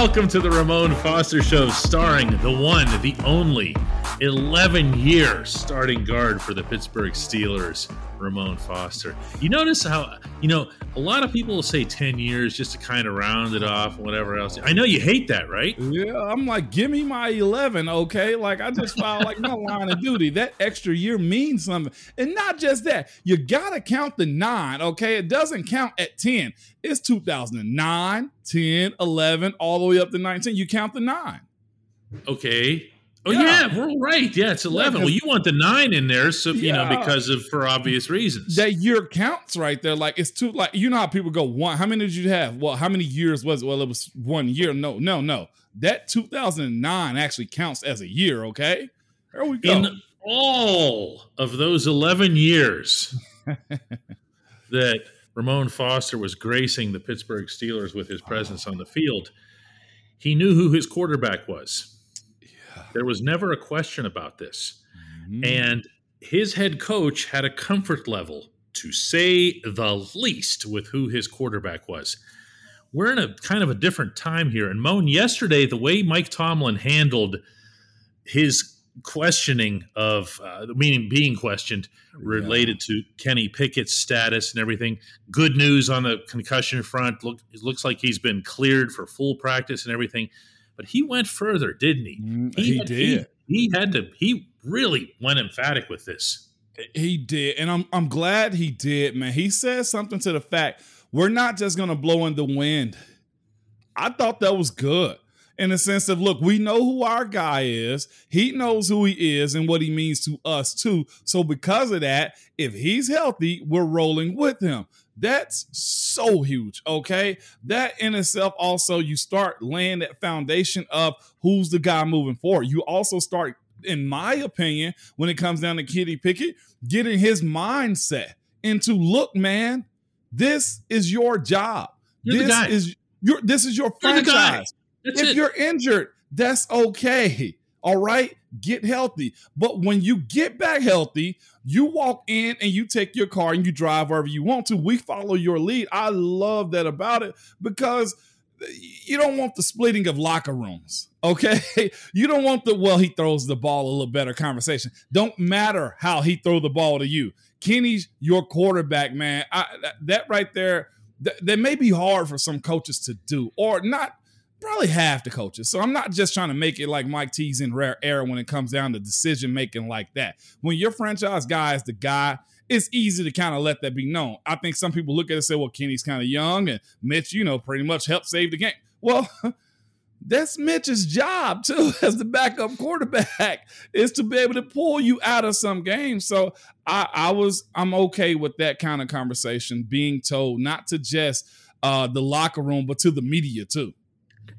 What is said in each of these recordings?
Welcome to the Ramon Foster Show, starring the one, the only, 11 year starting guard for the Pittsburgh Steelers, Ramon Foster. You notice how, you know, a lot of people will say 10 years just to kind of round it off and whatever else. I know you hate that, right? Yeah, I'm like, give me my 11, okay? Like, I just filed like my line of duty. That extra year means something. And not just that, you got to count the nine, okay? It doesn't count at 10. It's 2009, 10, 11, all the way up to 19. You count the nine. Okay. Oh yeah, yeah we're right. Yeah, it's eleven. Yeah, well, you want the nine in there, so you yeah. know because of for obvious reasons. That year counts right there. Like it's two. Like you know how people go one. How many did you have? Well, how many years was it? Well, it was one year. No, no, no. That 2009 actually counts as a year. Okay, there we go. In all of those 11 years that Ramon Foster was gracing the Pittsburgh Steelers with his presence on the field, he knew who his quarterback was. There was never a question about this. Mm-hmm. And his head coach had a comfort level, to say the least, with who his quarterback was. We're in a kind of a different time here. And Moan, yesterday, the way Mike Tomlin handled his questioning of, uh, meaning being questioned related yeah. to Kenny Pickett's status and everything. Good news on the concussion front. Look, it looks like he's been cleared for full practice and everything. But he went further, didn't he? Mm, he, he had, did. He, he had to. He really went emphatic with this. He did, and I'm I'm glad he did, man. He said something to the fact we're not just going to blow in the wind. I thought that was good in the sense of look, we know who our guy is. He knows who he is and what he means to us too. So because of that, if he's healthy, we're rolling with him. That's so huge. Okay. That in itself also, you start laying that foundation of who's the guy moving forward. You also start, in my opinion, when it comes down to Kenny Pickett, getting his mindset into look, man, this is your job. You're this is your this is your franchise. If it. you're injured, that's okay. All right, get healthy. But when you get back healthy, you walk in and you take your car and you drive wherever you want to. We follow your lead. I love that about it because you don't want the splitting of locker rooms. Okay. You don't want the, well, he throws the ball a little better conversation. Don't matter how he throw the ball to you. Kenny's your quarterback, man. I, that right there, that may be hard for some coaches to do or not probably half the coaches. So I'm not just trying to make it like Mike T's in rare error when it comes down to decision making like that. When your franchise guy is the guy, it's easy to kind of let that be known. I think some people look at it and say, well, Kenny's kind of young and Mitch, you know, pretty much helped save the game. Well, that's Mitch's job too, as the backup quarterback, is to be able to pull you out of some games. So I, I was, I'm okay with that kind of conversation being told not to just uh, the locker room, but to the media too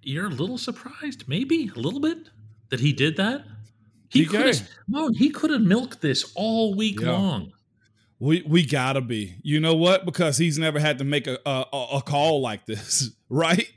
you're a little surprised, maybe a little bit, that he did that. He could have, no, he could have milked this all week yeah. long. We we gotta be. You know what? Because he's never had to make a a, a call like this, right?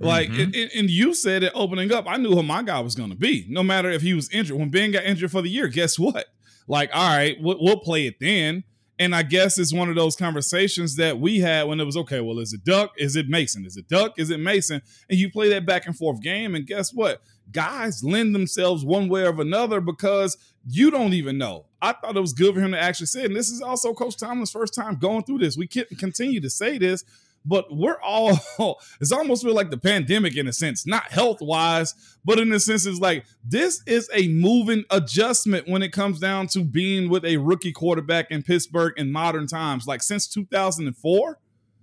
Like, mm-hmm. and, and, you said it opening up. I knew who my guy was going to be, no matter if he was injured. When Ben got injured for the year, guess what? Like, all right, we'll, we'll play it then. And I guess it's one of those conversations that we had when it was okay, well, is it Duck? Is it Mason? Is it Duck? Is it Mason? And you play that back and forth game. And guess what? Guys lend themselves one way or another because you don't even know. I thought it was good for him to actually say, and this is also Coach Tomlin's first time going through this. We can't continue to say this but we're all it's almost feel like the pandemic in a sense not health wise but in a sense it's like this is a moving adjustment when it comes down to being with a rookie quarterback in pittsburgh in modern times like since 2004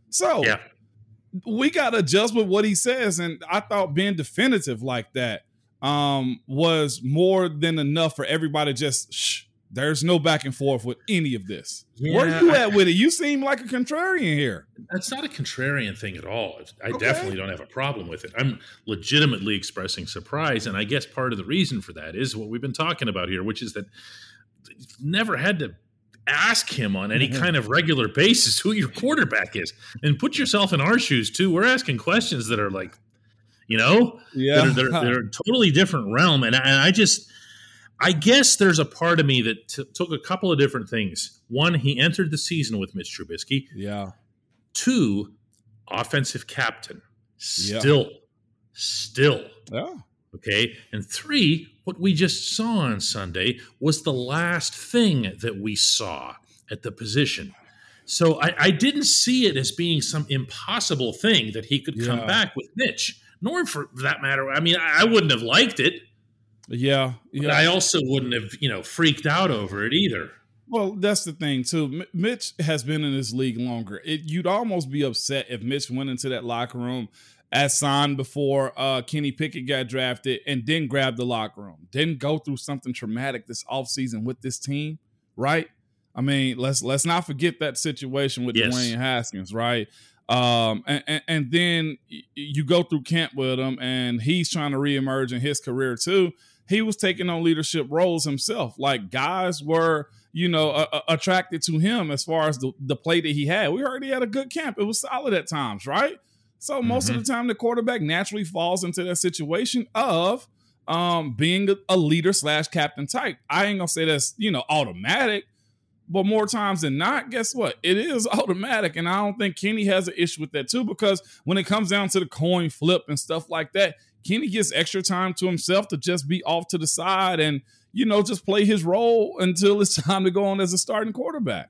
so yeah. we got to adjust with what he says and i thought being definitive like that um was more than enough for everybody just shh there's no back and forth with any of this. Yeah, Where are you at with it? You seem like a contrarian here. That's not a contrarian thing at all. I okay. definitely don't have a problem with it. I'm legitimately expressing surprise. And I guess part of the reason for that is what we've been talking about here, which is that never had to ask him on any mm-hmm. kind of regular basis who your quarterback is. And put yourself in our shoes too. We're asking questions that are like, you know, yeah, they're, they're, they're a totally different realm. And I, and I just, I guess there's a part of me that t- took a couple of different things. One, he entered the season with Mitch Trubisky. Yeah. Two, offensive captain. Still, still. Yeah. Okay. And three, what we just saw on Sunday was the last thing that we saw at the position. So I, I didn't see it as being some impossible thing that he could Yeah. come back with Mitch, nor for that matter. I mean, I, I wouldn't have liked it, Yeah. but I also wouldn't have, you know, freaked out over it either. Well, that's the thing too. Mitch has been in this league longer. It, you'd almost be upset if Mitch went into that locker room as signed before uh, Kenny Pickett got drafted and didn't grab the locker room, didn't go through something traumatic this offseason with this team, right? I mean, let's let's not forget that situation with Yes. Dwayne Haskins, right? Um, and, and, and then you go through camp with him, and he's trying to reemerge in his career too. He was taking on leadership roles himself. Like guys were, you know, a- attracted to him as far as the, the play that he had. We already had a good camp. It was solid at times, right? So most of the time, the quarterback naturally falls into that situation of um, being a, a leader slash captain type. I ain't gonna say that's you know automatic, but more times than not, guess what? It is automatic, and I don't think Kenny has an issue with that too. Because when it comes down to the coin flip and stuff like that, Kenny gets extra time to himself to just be off to the side and you know just play his role until it's time to go on as a starting quarterback.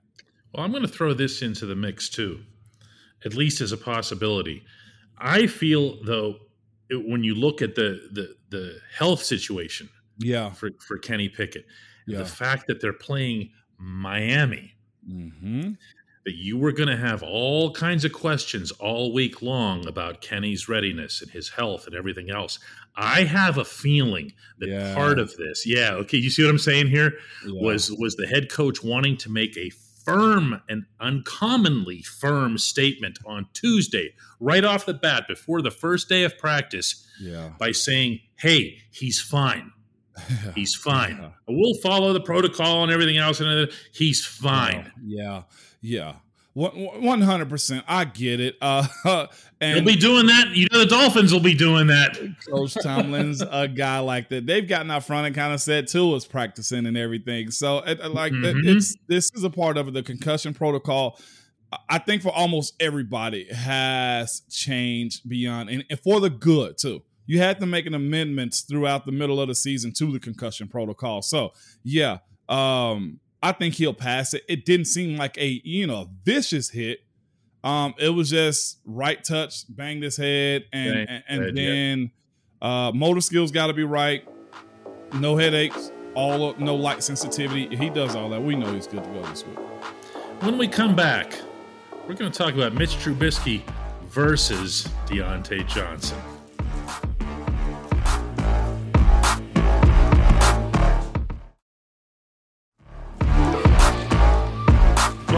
Well, I'm going to throw this into the mix too, at least as a possibility. I feel though, it, when you look at the the the health situation Yeah, for for Kenny Pickett, yeah. the fact that they're playing Miami, Mm-hmm. That you were going to have all kinds of questions all week long about Kenny's readiness and his health and everything else. I have a feeling that Yeah. part of this, yeah, okay, you see what I'm saying here? Yeah. was was the head coach wanting to make a firm and uncommonly firm statement on Tuesday, right off the bat, before the first day of practice, yeah. by saying, "Hey, he's fine. He's fine. We'll follow the protocol and everything else, and he's fine. Yeah, yeah. One hundred percent. I get it. Uh, and He'll be doing that. You know, the Dolphins will be doing that. Coach Tomlin's a guy like that. They've gotten out front and kind of said too is practicing and everything. So it, like Mhm. it's this is a part of the concussion protocol. I- I think for almost everybody has changed beyond and, and for the good too. You had to make an amendments throughout the middle of the season to the concussion protocol. So yeah, um, I think he'll pass it. It didn't seem like a you know vicious hit. Um, it was just right touch, banged his head, and Bang and, and head, yeah. then uh, motor skills got to be right. No headaches, all of, no light sensitivity. He does all that. We know he's good to go this week. When we come back, we're going to talk about Mitch Trubisky versus Diontae Johnson.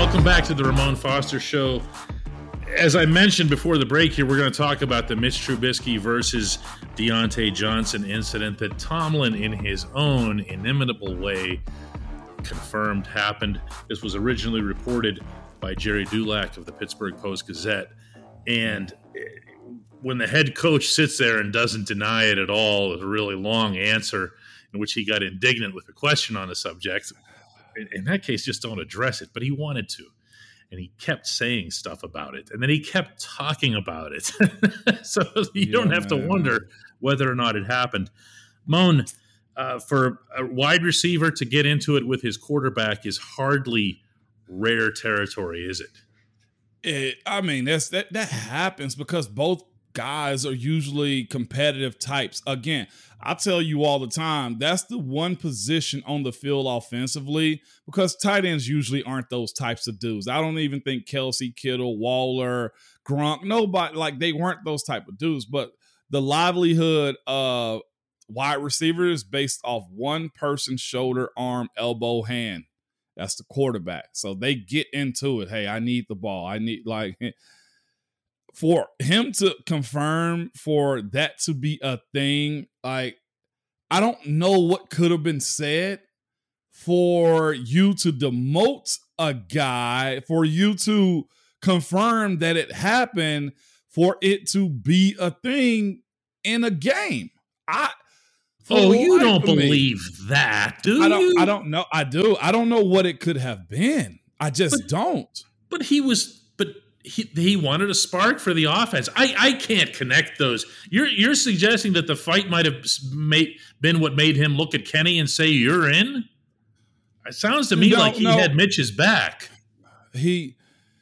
Welcome back to the Ramon Foster Show. As I mentioned before the break here, we're going to talk about the Mitch Trubisky versus Diontae Johnson incident that Tomlin, in his own inimitable way, confirmed happened. This was originally reported by Gerry Dulac of the Pittsburgh Post Gazette. And eh, when the head coach sits there and doesn't deny it at all, a really long answer in which he got indignant with a question on the subject, in, in that case, just don't address it. But he wanted to. And he kept saying stuff about it. And then he kept talking about it. so you don't have to wonder whether or not it happened. Moan, uh, for a wide receiver to get into it with his quarterback is hardly rare territory, is it? It, I mean, that's that that happens because both guys are usually competitive types. Again, I tell you all the time, that's the one position on the field offensively because tight ends usually aren't those types of dudes. I don't even think Kelce, Kittle, Waller, Gronk, nobody like they weren't those type of dudes. But the livelihood of wide receiver is based off one person's shoulder, arm, elbow, hand. That's the quarterback. So they get into it. Hey, I need the ball. I need like for him to confirm for that to be a thing, like I don't know what could have been said for you to demote a guy, for you to confirm that it happened, for it to be a thing in a game. I Oh, you don't of me, believe that, do I don't you? I don't know. I do. I don't know what it could have been. I just But- don't. But he was. He, he wanted a spark for the offense. I, I can't connect those. You're you're suggesting that the fight might have made, been what made him look at Kenny and say you're in. It sounds to me no, like he no. had Mitch's back. He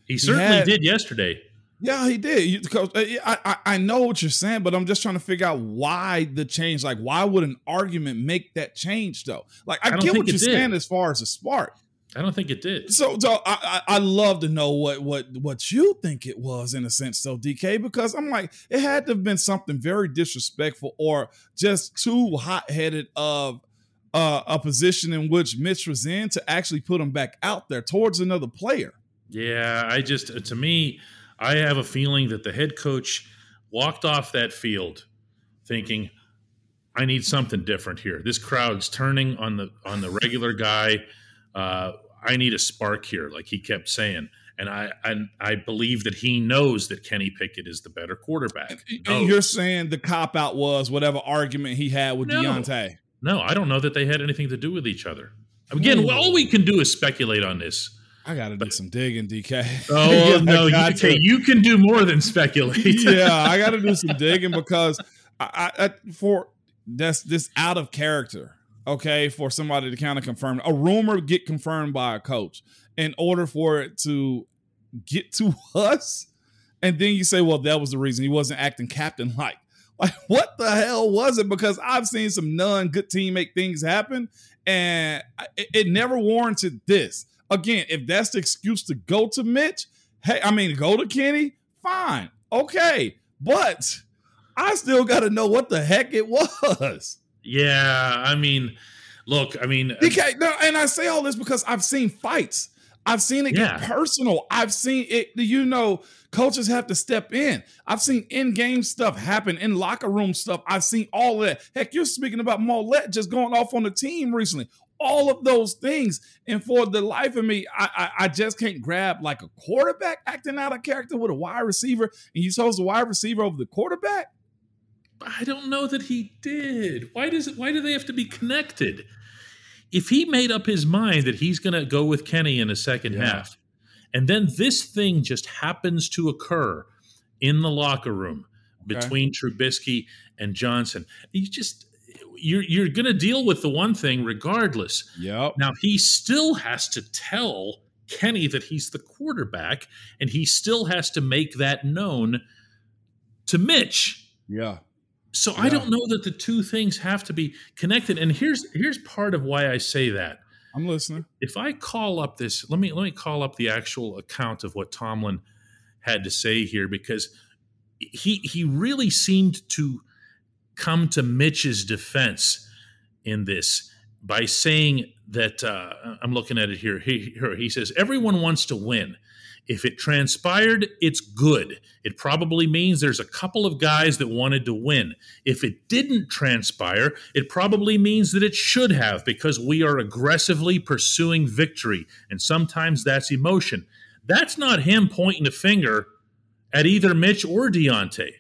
he certainly he had, did yesterday. Yeah, he did. Because uh, I, I know what you're saying, but I'm just trying to figure out why the change. Like, why would an argument make that change though? Like, I, I get what you're did. saying as far as a spark. I don't think it did. So, so I, I, I love to know what what what you think it was in a sense, though, DK, because I'm like, it had to have been something very disrespectful or just too hot headed of uh, a position in which Mitch was in to actually put him back out there towards another player. Yeah, I just to me, I have a feeling that the head coach walked off that field thinking, I need something different here. This crowd's turning on the on the regular guy uh, I need a spark here, like he kept saying. And I, I, I believe that he knows that Kenny Pickett is the better quarterback. And you're saying the cop out was whatever argument he had with no. Diontae. No, I don't know that they had anything to do with each other. Again, well, all we can do is speculate on this. I got to do some digging, DK. Oh yeah, no, you, okay, you can do more than speculate. yeah, I got to do some digging because I, I, for that's this out of character okay, for somebody to kind of confirm a rumor get confirmed by a coach in order for it to get to us. And then you say, well, that was the reason he wasn't acting captain like. Like, what the hell was it? Because I've seen some non good teammate things happen, and it, it never warranted this. Again, if that's the excuse to go to Mitch, hey, I mean, go to Kenny, fine, okay. But I still got to know what the heck it was. Yeah, I mean, look, I mean, DK, um, no, and I say all this because I've seen fights. I've seen it yeah. get personal. I've seen it. You know, coaches have to step in. I've seen in-game stuff happen, in locker room stuff. I've seen all that. Heck, you're speaking about Mollett just going off on the team recently. All of those things, and for the life of me, I, I, I just can't grab like a quarterback acting out of character with a wide receiver, and you chose the wide receiver over the quarterback. I don't know that he did. Why does it? Why do they have to be connected? If he made up his mind that he's going to go with Kenny in the second yeah. half, and then this thing just happens to occur in the locker room okay. between Trubisky and Johnson, you just you're you're going to deal with the one thing regardless. Yep. Now he still has to tell Kenny that he's the quarterback, and he still has to make that known to Mitch. Yeah. So yeah. I don't know that the two things have to be connected. And here's here's part of why I say that. I'm listening. If I call up this, let me let me call up the actual account of what Tomlin had to say here because he he really seemed to come to Mitch's defense in this by saying that uh, I'm looking at it here. He, here. he says everyone wants to win. If it transpired, it's good. It probably means there's a couple of guys that wanted to win. If it didn't transpire, it probably means that it should have because we are aggressively pursuing victory. And sometimes that's emotion. That's not him pointing a finger at either Mitch or Diontae.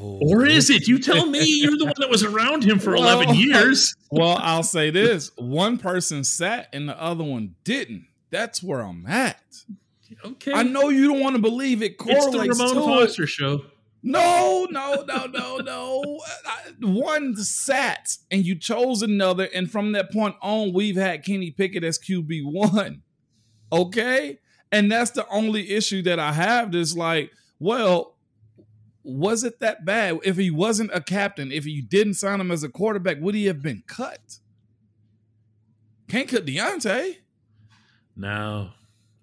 Oh. Or is it? You tell me. You're the one that was around him for well, 11 years. well, I'll say this one person sat and the other one didn't. That's where I'm at. Okay. I know you don't want to believe it correlates it's the Ramon Foster it. show. No, no, no, no, no. One sat and you chose another, and from that point on, we've had Kenny Pickett as QB one. Okay, and that's the only issue that I have. Is like, well, was it that bad? If he wasn't a captain, if you didn't sign him as a quarterback, would he have been cut? Can't cut Diontae. No,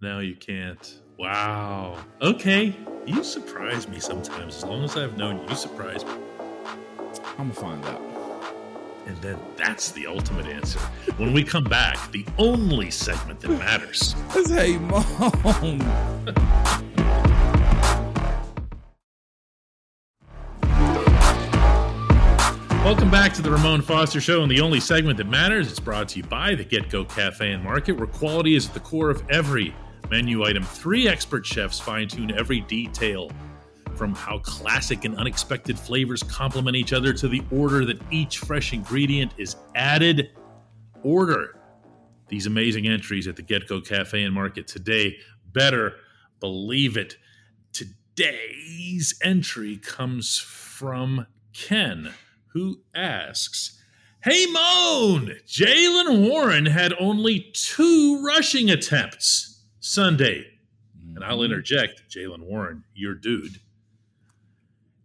now you can't. Wow. Okay. You surprise me sometimes. As long as I've known you, you surprise me. I'm going to find out. And then that's the ultimate answer. When we come back, the only segment that matters. Is hey, mom. Welcome back to the Ramon Foster Show and the only segment that matters. It's brought to you by the GetGo Cafe and Market, where quality is at the core of every menu item. Three expert chefs fine tune every detail from how classic and unexpected flavors complement each other to the order that each fresh ingredient is added. Order these amazing entries at the GetGo Cafe and Market today. Better believe it. Today's entry comes from Ken, who asks, Hey Moan, Jaylen Warren had only two rushing attempts Sunday. And I'll Mhm. interject, Jaylen Warren, your dude.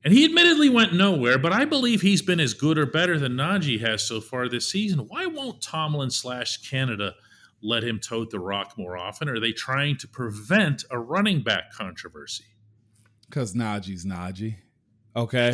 And he admittedly went nowhere, but I believe he's been as good or better than Najee has so far this season. Why won't Tomlin slash Canada let him tote the rock more often? Are they trying to prevent a running back controversy? Cause Najee's Najee. Okay.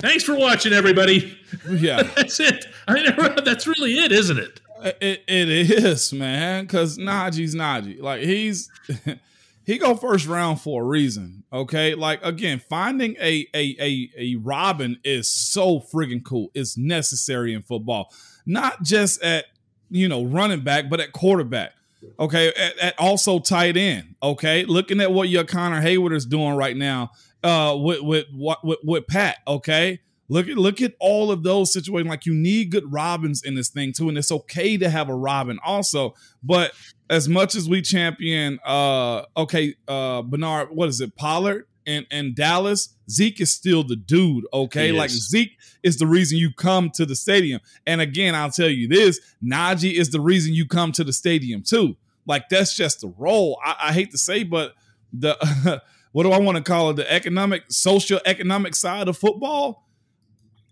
Thanks for watching, everybody. Yeah. That's it. I never, that's really it, isn't it? It, it is, man, because Najee's Najee. Like he's he go first round for a reason. Okay. Like again, finding a a a, a Robin is so friggin' cool. It's necessary in football. Not just at you know running back, but at quarterback. Okay. At, at also tight end. Okay. Looking at what your Connor Heyward is doing right now, uh, with with with, with Pat. Okay. Look at look at all of those situations. Like you need good Robins in this thing too, and it's okay to have a Robin also. But as much as we champion, uh, okay, uh, Bernard, what is it, Pollard and and Dallas, Zeke is still the dude. Okay, like. Zeke is the reason you come to the stadium. And again, I'll tell you this: Najee is the reason you come to the stadium too. Like that's just the role. I, I hate to say, but the what do I want to call it? The economic, social, economic side of football.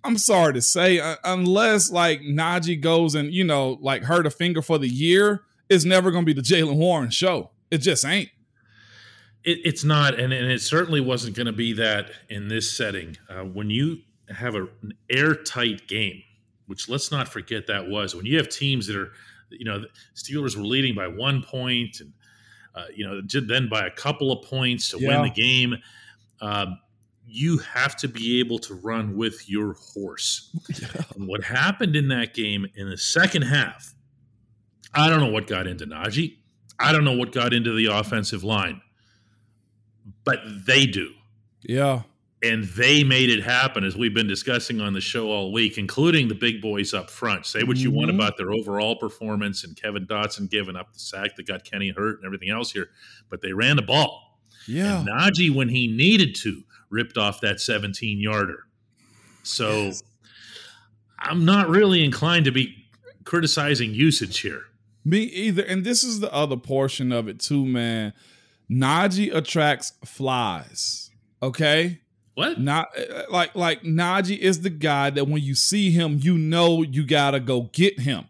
I'm sorry to say, unless like Najee goes and you know like hurt a finger for the year, it's never going to be the Jaylen Warren show. It just ain't. It, it's not, and, and it certainly wasn't going to be that in this setting. Uh, when you have a, an airtight game, which let's not forget that was when you have teams that are, you know, the Steelers were leading by one point, and uh, you know, then by a couple of points to Yeah. win the game. Um, you have to be able to run with your horse. And what happened in that game in the second half, I don't know what got into Najee. I don't know what got into the offensive line, but they do. Yeah, And they made it happen, as we've been discussing on the show all week, including the big boys up front. Say what you want Mhm. about their overall performance and Kevin Dotson giving up the sack that got Kenny hurt and everything else here, but they ran the ball. yeah. And Najee, when he needed to, ripped off that 17 yarder. So Yes. I'm not really inclined to be criticizing usage here. Me either. And this is the other portion of it too, man. Najee attracts flies. Okay. What? Not uh, like like Najee is the guy that when you see him, you know you gotta go get him.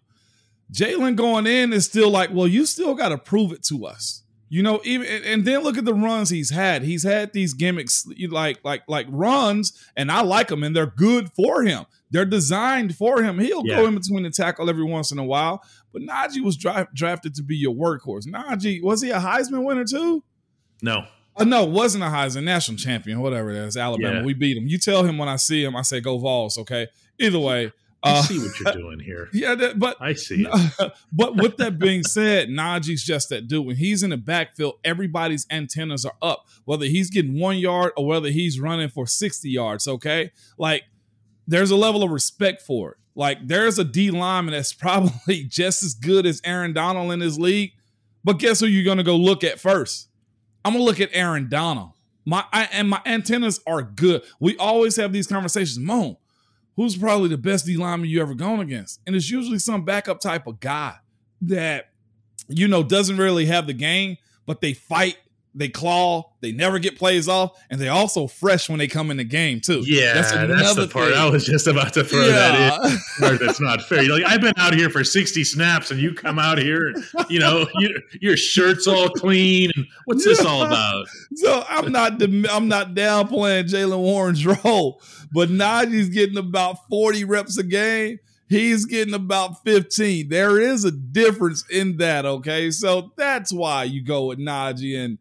Jaylen going in is still like, well, you still gotta prove it to us. You know, even and- and then look at the runs he's had. He's had these gimmicks, like like like runs, and I like them, and they're good for him. They're designed for him. He'll Yeah. go in between the tackle every once in a while. But Najee was dra- drafted to be your workhorse. Najee was he a Heisman winner too? No. Uh, no, wasn't a Heisman national champion, whatever it is. Alabama, Yeah. we beat him. You tell him when I see him, I say go Vols. Okay. Either way, I uh, see what you're doing here. yeah. That, but I see but with that being said, Najee's just that dude. When he's in the backfield, everybody's antennas are up. Whether he's getting one yard or whether he's running for sixty yards. Okay, like there's a level of respect for it. Like there's a D lineman that's probably just as good as Aaron Donald in his league. But guess who you're gonna go look at first? I'm gonna look at Aaron Donald. My I, and my antennas are good. We always have these conversations. Moan, who's probably the best D lineman you ever gone against? And it's usually some backup type of guy that you know doesn't really have the game, but they fight, they claw, they never get plays off, and they also fresh when they come in the game too. Yeah, that's, another the part thing. I was just about to throw that in. Part that's not fair. You're like, I've been out here for 60 snaps and you come out here and, you know, you, your shirt's all clean. And what's this all about? So I'm not I'm not downplaying Jaylen Warren's role, but Najee's getting about 40 reps a game. He's getting about 15. There is a difference in that, okay? So that's why you go with Najee. And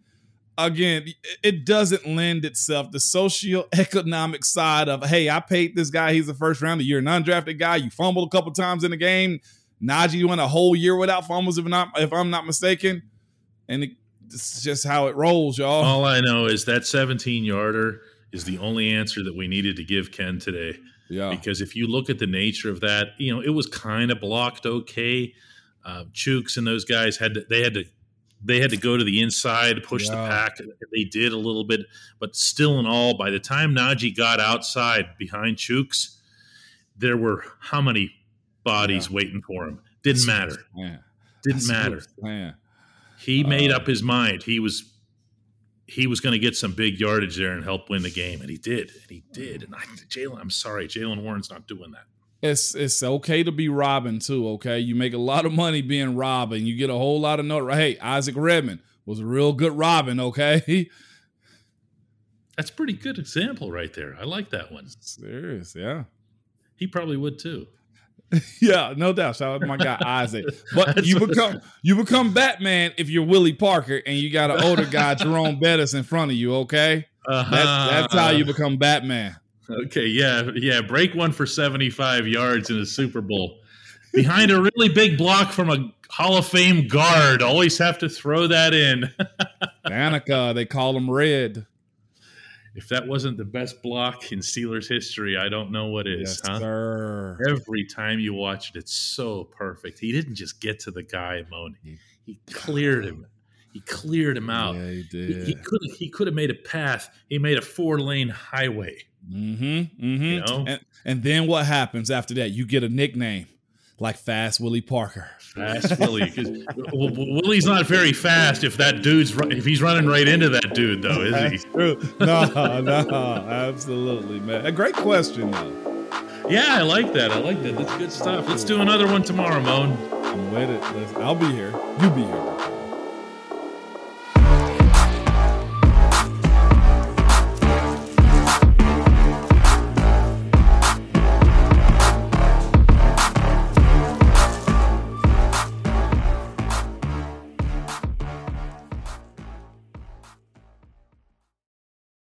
again, it doesn't lend itself the socioeconomic side of, hey, I paid this guy, he's the first rounder. You're an undrafted guy, you fumbled a couple times in the game. Najee went a whole year without fumbles, if not if I'm not mistaken. And it, it's just how it rolls, y'all. All I know is that 17 yarder is the only answer that we needed to give Ken today. yeah. Because if you look at the nature of that, you know, it was kind of blocked okay. Uh, Chuks and those guys had to, they had to they had to go to the inside, push the pack. They did a little bit, but still in all, by the time Najee got outside behind Chuks, there were how many bodies Yeah. waiting for him? Didn't matter. Man, Didn't matter. Man, He made Uh, up his mind. He was he was going to get some big yardage there and help win the game, and he did. And he did. And I, Jaylen, I'm sorry, Jaylen Warren's not doing that. It's it's okay to be robbing too. Okay, you make a lot of money being robbing. You get a whole lot of note. Hey, Isaac Redman was a real good robbing. Okay, That's a pretty good example right there. I like that one. serious, yeah. He probably would too. Yeah, no doubt. Shout out to my guy Isaac. But you become you become Batman if you're Willie Parker and you got an older guy, Jerome Bettis, in front of you. Okay, that's that's how you uh-huh. become Batman. Okay, yeah, yeah. Break one for 75 yards in a Super Bowl. Behind a really big block from a Hall of Fame guard. Always have to throw that in. Faneca, they call him Red. if that wasn't the best block in Steelers history, I don't know what is, Yes, huh? sir. Every time you watch it, it's so perfect. He didn't just get to the guy, Moan. He cleared him. He cleared him out. Yeah, he He, did. he could he could have made a path. He made a four lane highway. Mm-hmm. Mm-hmm. You know? and, and then what happens after that? You get a nickname like Fast Willie Parker. Fast Willie, 'cause W- W- Willie's not very fast. If that dude's if he's running right into that dude, though, is That's he? true. No, no, absolutely, man. A great question, though. Yeah, I like that. I like that. That's good stuff. Let's do another one tomorrow, Moan. I'm with it. I'll be here. You be here.